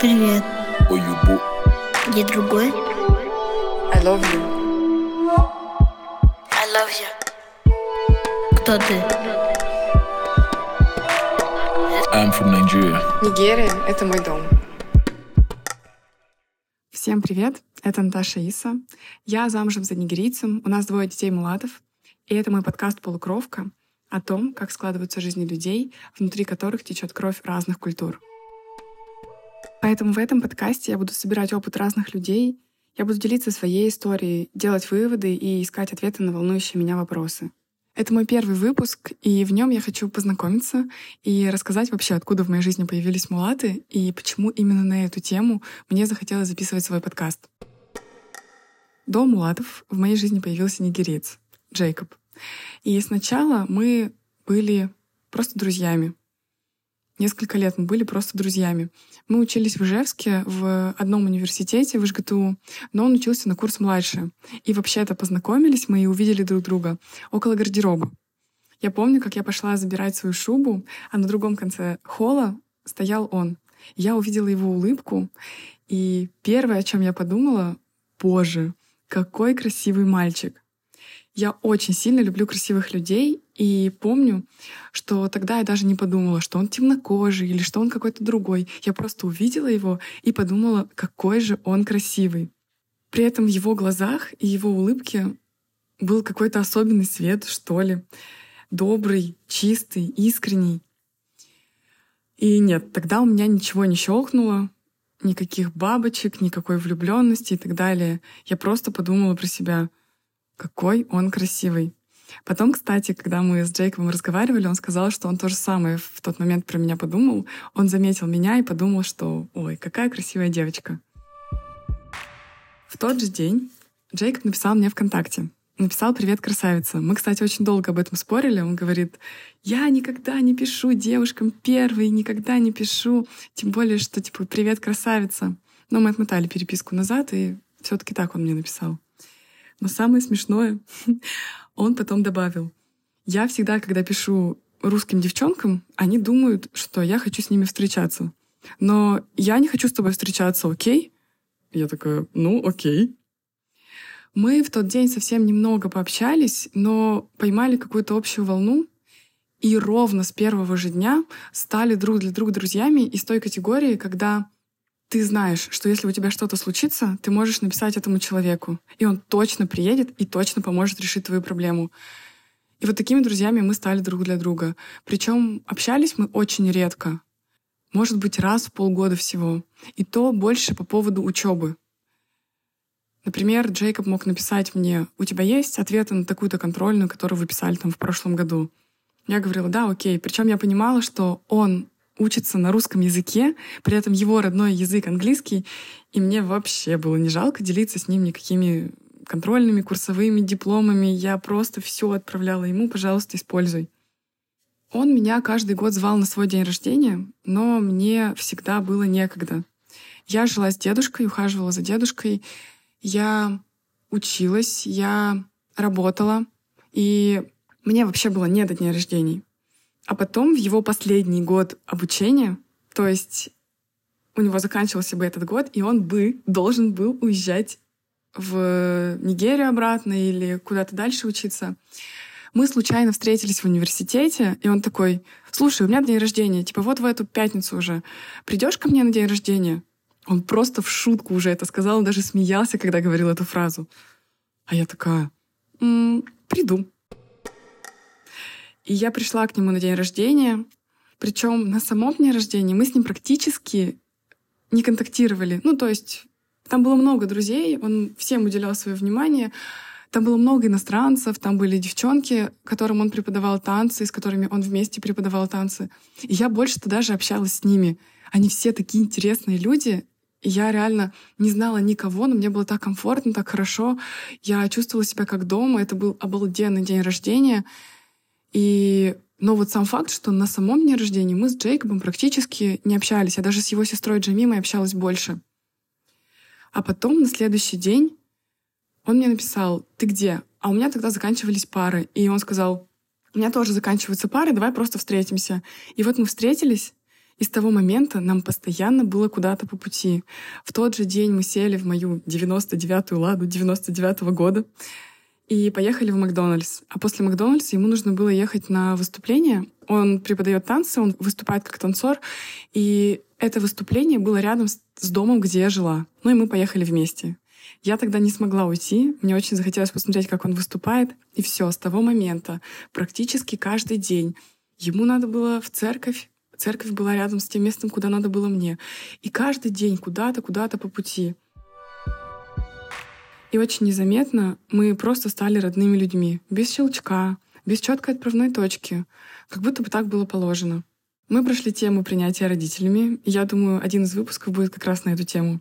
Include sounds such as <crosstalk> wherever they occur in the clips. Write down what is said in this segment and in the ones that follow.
Привет. Уюбу. Где другой? I love you. I love you. Кто ты? I'm from Nigeria. Нигерия — это мой дом. Всем привет! Это Наташа Иса. Я замужем за нигерийцем, у нас двое детей мулатов, и это мой подкаст «Полукровка» о том, как складываются жизни людей, внутри которых течет кровь разных культур. Поэтому в этом подкасте я буду собирать опыт разных людей, я буду делиться своей историей, делать выводы и искать ответы на волнующие меня вопросы. Это мой первый выпуск, и в нем я хочу познакомиться и рассказать вообще, откуда в моей жизни появились мулаты и почему именно на эту тему мне захотелось записывать свой подкаст. До мулатов в моей жизни появился нигериец, Джейкоб. И сначала мы были просто друзьями. Несколько лет мы были просто друзьями. Мы учились в Ижевске в одном университете, в ИЖГТУ, но он учился на курс младше. И вообще-то познакомились мы и увидели друг друга около гардероба. Я помню, как я пошла забирать свою шубу, а на другом конце холла стоял он. Я увидела его улыбку, и первое, о чем я подумала, боже, какой красивый мальчик. Я очень сильно люблю красивых людей, и помню, что тогда я даже не подумала, что он темнокожий или что он какой-то другой. Я просто увидела его и подумала, какой же он красивый. При этом в его глазах и его улыбке был какой-то особенный свет, что ли. Добрый, чистый, искренний. И нет, тогда у меня ничего не щелкнуло, никаких бабочек, никакой влюбленности и так далее. Я просто подумала про себя, какой он красивый. Потом, кстати, когда мы с Джейкобом разговаривали, он сказал, что он то же самое в тот момент про меня подумал. Он заметил меня и подумал, что «Ой, какая красивая девочка». В тот же день Джейкоб написал мне ВКонтакте. Написал «Привет, красавица». Мы, кстати, очень долго об этом спорили. Он говорит, я никогда не пишу девушкам первый, никогда не пишу, тем более, что типа «Привет, красавица». Но мы отмотали переписку назад, и все таки так он мне написал. Но самое смешное, <laughs> он потом добавил, я всегда, когда пишу русским девчонкам, они думают, что я хочу с ними встречаться. Но я не хочу с тобой встречаться, окей? Я такая, ну, окей. Мы в тот день совсем немного пообщались, но поймали какую-то общую волну, и ровно с первого же дня стали друг для друга друзьями из той категории, когда ты знаешь, что если у тебя что-то случится, ты можешь написать этому человеку, и он точно приедет и точно поможет решить твою проблему. И вот такими друзьями мы стали друг для друга. Причем общались мы очень редко. Может быть, раз в полгода всего. И то больше по поводу учебы. Например, Джейкоб мог написать мне, у тебя есть ответы на такую-то контрольную, которую вы писали там в прошлом году? Я говорила, да, окей. Причем я понимала, что он учится на русском языке, при этом его родной язык английский, и мне вообще было не жалко делиться с ним никакими контрольными, курсовыми дипломами. Я просто все отправляла ему, пожалуйста, используй. Он меня каждый год звал на свой день рождения, но мне всегда было некогда. Я жила с дедушкой, ухаживала за дедушкой. Я училась, я работала, и мне вообще было не до дня рождений. А потом в его последний год обучения, то есть у него заканчивался бы этот год, и он бы должен был уезжать в Нигерию обратно или куда-то дальше учиться. Мы случайно встретились в университете, и он такой, слушай, у меня день рождения, типа вот в эту пятницу уже. Придешь ко мне на день рождения? Он просто в шутку уже это сказал, он даже смеялся, когда говорил эту фразу. А я такая, м-м, приду. И я пришла к нему на день рождения. Причем на самом дне рождения мы с ним практически не контактировали. Ну, то есть там было много друзей, он всем уделял свое внимание. Там было много иностранцев, там были девчонки, которым он преподавал танцы, с которыми он вместе преподавал танцы. И я больше-то даже общалась с ними. Они все такие интересные люди. И я реально не знала никого, но мне было так комфортно, так хорошо. Я чувствовала себя как дома. Это был обалденный день рождения. И но вот сам факт, что на самом дне рождения мы с Джейкобом практически не общались, а даже с его сестрой Джамимой общалась больше. А потом на следующий день он мне написал, ты где? А у меня тогда заканчивались пары. И он сказал, у меня тоже заканчиваются пары, давай просто встретимся. И вот мы встретились, И с того момента нам постоянно было куда-то по пути. В тот же день мы сели в мою 99-ю «Ладу» 99-го года и поехали в Макдональдс. А после Макдональдса ему нужно было ехать на выступление. Он преподает танцы, он выступает как танцор. И это выступление было рядом с, с домом, где я жила. Ну и мы поехали вместе. Я тогда не смогла уйти. Мне очень захотелось посмотреть, как он выступает. И все, с того момента практически каждый день ему надо было в церковь. Церковь была рядом с тем местом, куда надо было мне. И каждый день куда-то, куда-то по пути. И очень незаметно мы просто стали родными людьми. Без щелчка, без четкой отправной точки. Как будто бы так было положено. Мы прошли тему принятия родителями. И я думаю, один из выпусков будет как раз на эту тему.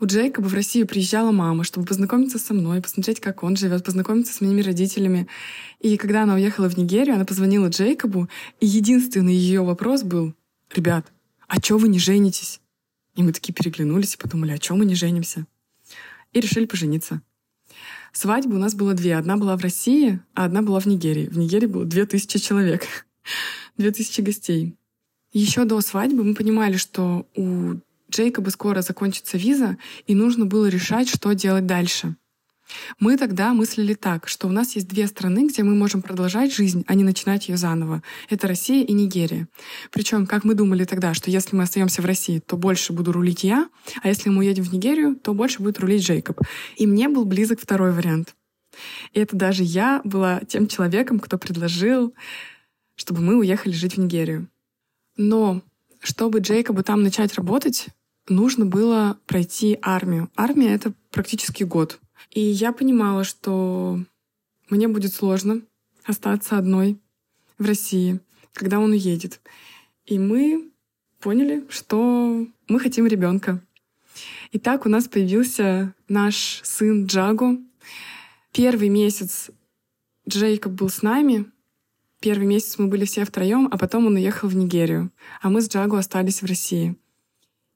У Джейкоба в Россию приезжала мама, чтобы познакомиться со мной, посмотреть, как он живет, познакомиться с моими родителями. И когда она уехала в Нигерию, она позвонила Джейкобу, и единственный ее вопрос был, «Ребят, а чё вы не женитесь?» И мы такие переглянулись и подумали, а чё мы не женимся? И решили пожениться. Свадьбы у нас было две. Одна была в России, а одна была в Нигерии. В Нигерии было две тысячи человек, <laughs> две тысячи гостей. Еще до свадьбы мы понимали, что у Джейкоба скоро закончится виза, и нужно было решать, что делать дальше. Мы тогда мыслили так, что у нас есть две страны, где мы можем продолжать жизнь, а не начинать ее заново. Это Россия и Нигерия. Причем, как мы думали тогда, что если мы остаемся в России, то больше буду рулить я, а если мы уедем в Нигерию, то больше будет рулить Джейкоб. И мне был близок второй вариант. И это даже я была тем человеком, кто предложил, чтобы мы уехали жить в Нигерию. Но чтобы Джейкобу там начать работать, нужно было пройти армию. Армия — это практически год. И я понимала, что мне будет сложно остаться одной в России, когда он уедет. И мы поняли, что мы хотим ребенка. И так у нас появился наш сын Джаго. Первый месяц Джейкоб был с нами. Первый месяц мы были все втроем, а потом он уехал в Нигерию. А мы с Джаго остались в России.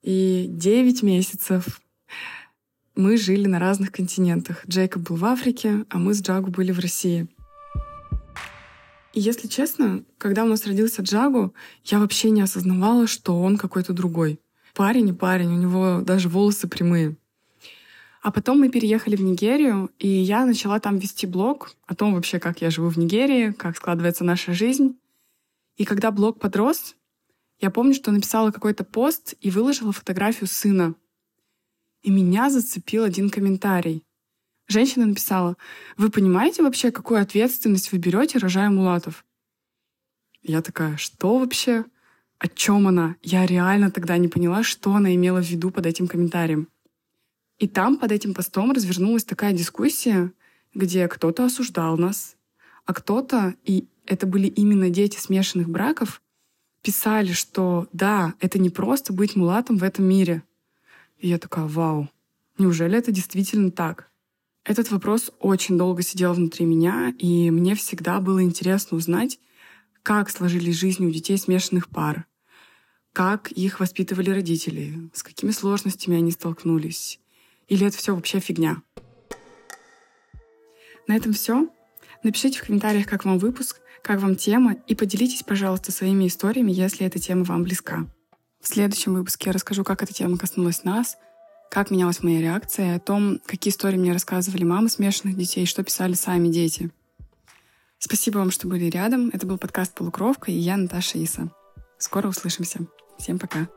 И девять месяцев мы жили на разных континентах. Джейкоб был в Африке, а мы с Джагу были в России. И если честно, когда у нас родился Джагу, я вообще не осознавала, что он какой-то другой. Парень и парень, у него даже волосы прямые. А потом мы переехали в Нигерию, и я начала там вести блог о том вообще, как я живу в Нигерии, как складывается наша жизнь. И когда блог подрос, я помню, что написала какой-то пост и выложила фотографию сына и меня зацепил один комментарий. Женщина написала, вы понимаете вообще, какую ответственность вы берете, рожая мулатов? Я такая, что вообще? О чем она? Я реально тогда не поняла, что она имела в виду под этим комментарием. И там под этим постом развернулась такая дискуссия, где кто-то осуждал нас, а кто-то, и это были именно дети смешанных браков, писали, что да, это не просто быть мулатом в этом мире — и я такая, вау, неужели это действительно так? Этот вопрос очень долго сидел внутри меня, и мне всегда было интересно узнать, как сложились жизни у детей смешанных пар, как их воспитывали родители, с какими сложностями они столкнулись. Или это все вообще фигня? На этом все. Напишите в комментариях, как вам выпуск, как вам тема, и поделитесь, пожалуйста, своими историями, если эта тема вам близка. В следующем выпуске я расскажу, как эта тема коснулась нас, как менялась моя реакция, о том, какие истории мне рассказывали мамы смешанных детей, что писали сами дети. Спасибо вам, что были рядом. Это был подкаст «Полукровка» и я, Наташа Иса. Скоро услышимся. Всем пока.